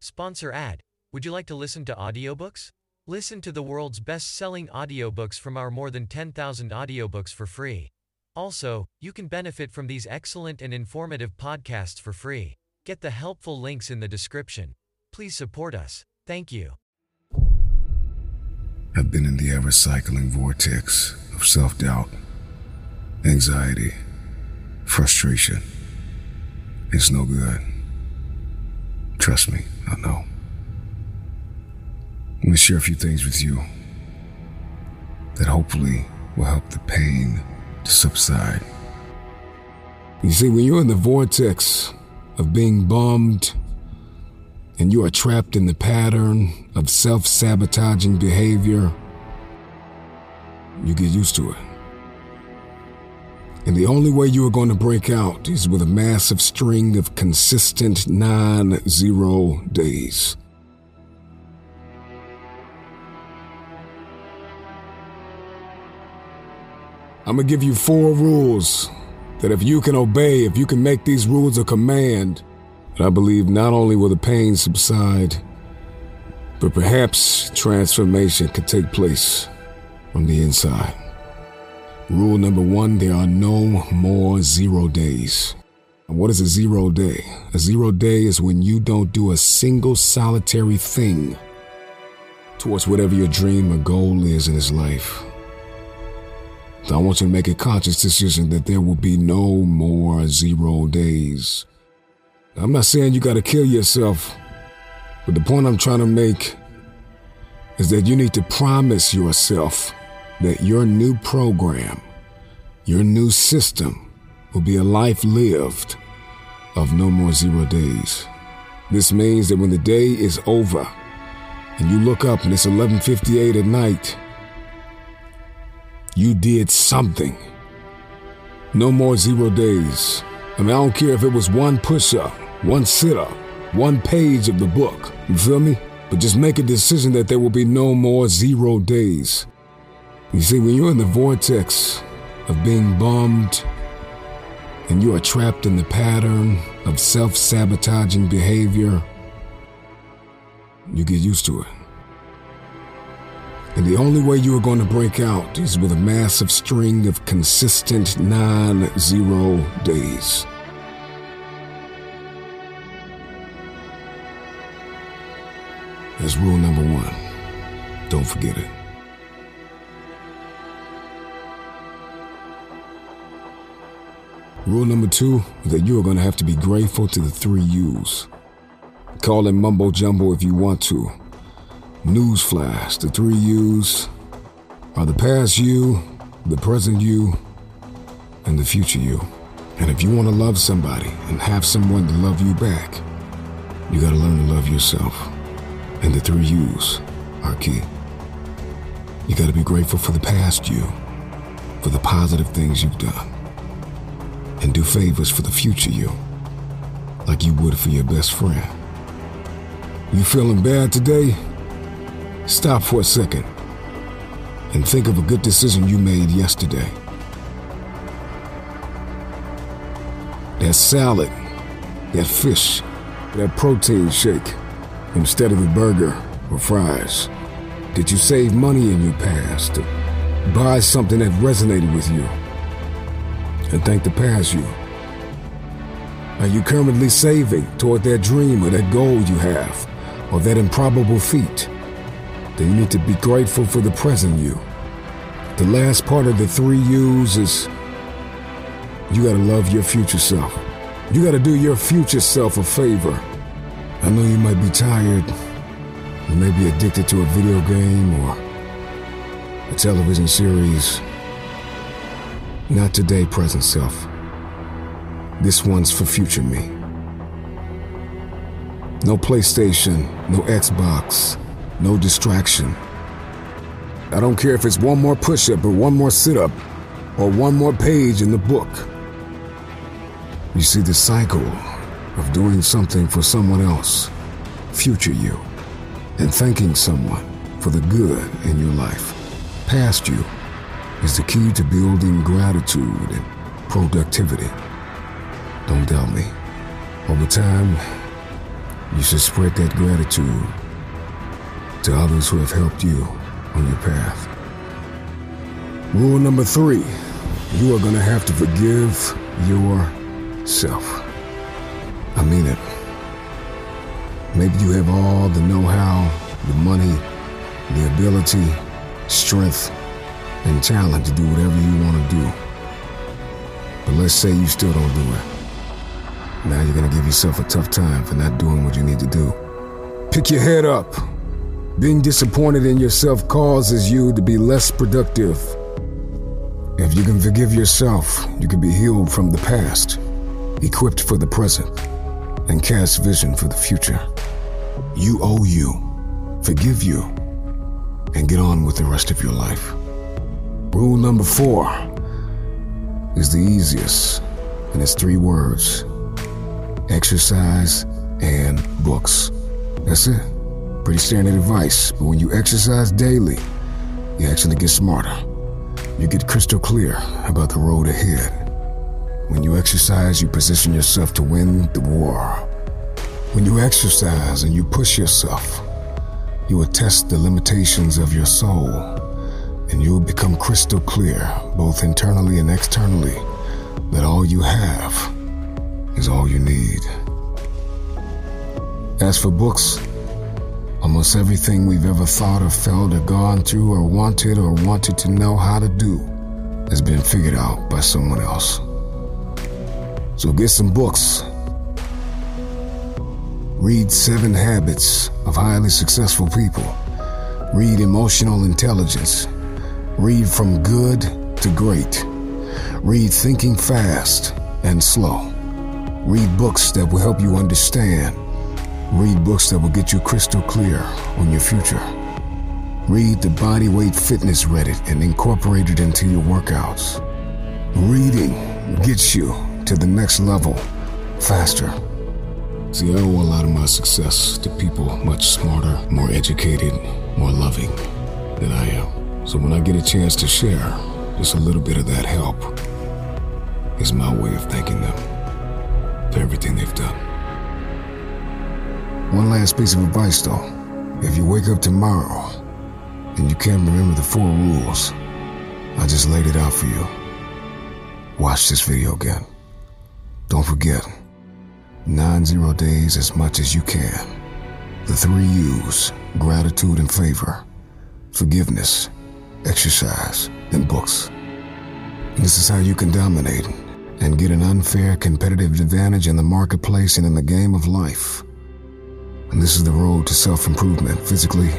Sponsor ad. Would you like to listen to audiobooks? Listen to the world's best-selling audiobooks from our more than 10,000 audiobooks for free. Also, you can benefit from these excellent and informative podcasts for free. Get the helpful links in the description. Please support us. Thank you. I've been in the ever cycling vortex of self doubt, anxiety, frustration. It's no good. Trust me, I know. I'm going to share a few things with you that hopefully will help the pain to subside. You see, when you're in the vortex of being bummed and you are trapped in the pattern of self sabotaging behavior, you get used to it. And the only way you are going to break out is with a massive string of consistent non zero days. I'm going to give you four rules that if you can obey, if you can make these rules a command, I believe not only will the pain subside, but perhaps transformation could take place on the inside. Rule number one there are no more zero days. And what is a zero day? A zero day is when you don't do a single solitary thing towards whatever your dream or goal is in this life. I want you to make a conscious decision that there will be no more zero days. I'm not saying you gotta kill yourself, but the point I'm trying to make is that you need to promise yourself that your new program, your new system, will be a life lived of no more zero days. This means that when the day is over and you look up and it's 11:58 at night, you did something. No more zero days. I mean, I don't care if it was one push up, one sit up, one page of the book. You feel me? But just make a decision that there will be no more zero days. You see, when you're in the vortex of being bummed and you are trapped in the pattern of self sabotaging behavior, you get used to it. And the only way you are going to break out is with a massive string of consistent non zero days. That's rule number one. Don't forget it. Rule number two is that you are going to have to be grateful to the three U's. Call it mumbo jumbo if you want to. Newsflash the three U's are the past you, the present you, and the future you. And if you want to love somebody and have someone to love you back, you got to learn to love yourself. And the three U's are key. You got to be grateful for the past you, for the positive things you've done, and do favors for the future you, like you would for your best friend. You feeling bad today? Stop for a second and think of a good decision you made yesterday. That salad, that fish, that protein shake instead of the burger or fries? Did you save money in your past to buy something that resonated with you? And thank the past you. Are you currently saving toward that dream or that goal you have, or that improbable feat? Then you need to be grateful for the present you. The last part of the three U's is you gotta love your future self. You gotta do your future self a favor. I know you might be tired. You may be addicted to a video game or a television series. Not today, present self. This one's for future me. No PlayStation, no Xbox, no distraction. I don't care if it's one more push up or one more sit up or one more page in the book. You see the cycle of doing something for someone else, future you, and thanking someone for the good in your life, past you, is the key to building gratitude and productivity. Don't doubt me. Over time, you should spread that gratitude to others who have helped you on your path. Rule number three you are going to have to forgive yourself. I mean it. Maybe you have all the know how, the money, the ability, strength, and talent to do whatever you want to do. But let's say you still don't do it. Now you're to give yourself a tough time for not doing what you need to do. Pick your head up. Being disappointed in yourself causes you to be less productive. If you can forgive yourself, you can be healed from the past, equipped for the present, and cast vision for the future. You owe you. Forgive you. And get on with the rest of your life. Rule number four is the easiest, and it's three words exercise and books. That's it. Pretty standard advice, but when you exercise daily, you actually get smarter. You get crystal clear about the road ahead. When you exercise, you position yourself to win the war. When you exercise and you push yourself, you will test the limitations of your soul, and you will become crystal clear, both internally and externally, that all you have is all you need. As for books, Almost everything we've ever thought or felt or gone through or wanted or wanted to know how to do has been figured out by someone else. So get some books. Read Seven Habits of Highly Successful People. Read Emotional Intelligence. Read From Good to Great. Read Thinking Fast and Slow. Read books that will help you understand Read books that will get you crystal clear on your future. Read the Body Weight Fitness Reddit and incorporate it into your workouts. Reading gets you to the next level faster. See, I owe a lot of my success to people much smarter, more educated, more loving than I am. So when I get a chance to share just a little bit of that help, is my way of thanking them for everything they've done. One last piece of advice though. If you wake up tomorrow and you can't remember the four rules, I just laid it out for you. Watch this video again. Don't forget, nine zero days as much as you can. The three U's gratitude and favor, forgiveness, exercise, and books. This is how you can dominate and get an unfair competitive advantage in the marketplace and in the game of life. And this is the road to self improvement physically,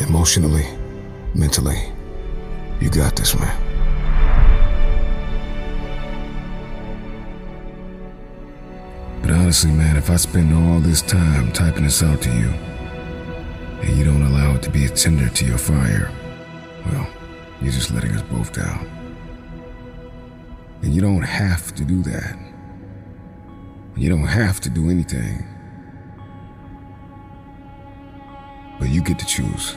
emotionally, mentally. You got this, man. But honestly, man, if I spend all this time typing this out to you, and you don't allow it to be a tinder to your fire, well, you're just letting us both down. And you don't have to do that. You don't have to do anything. but you get to choose.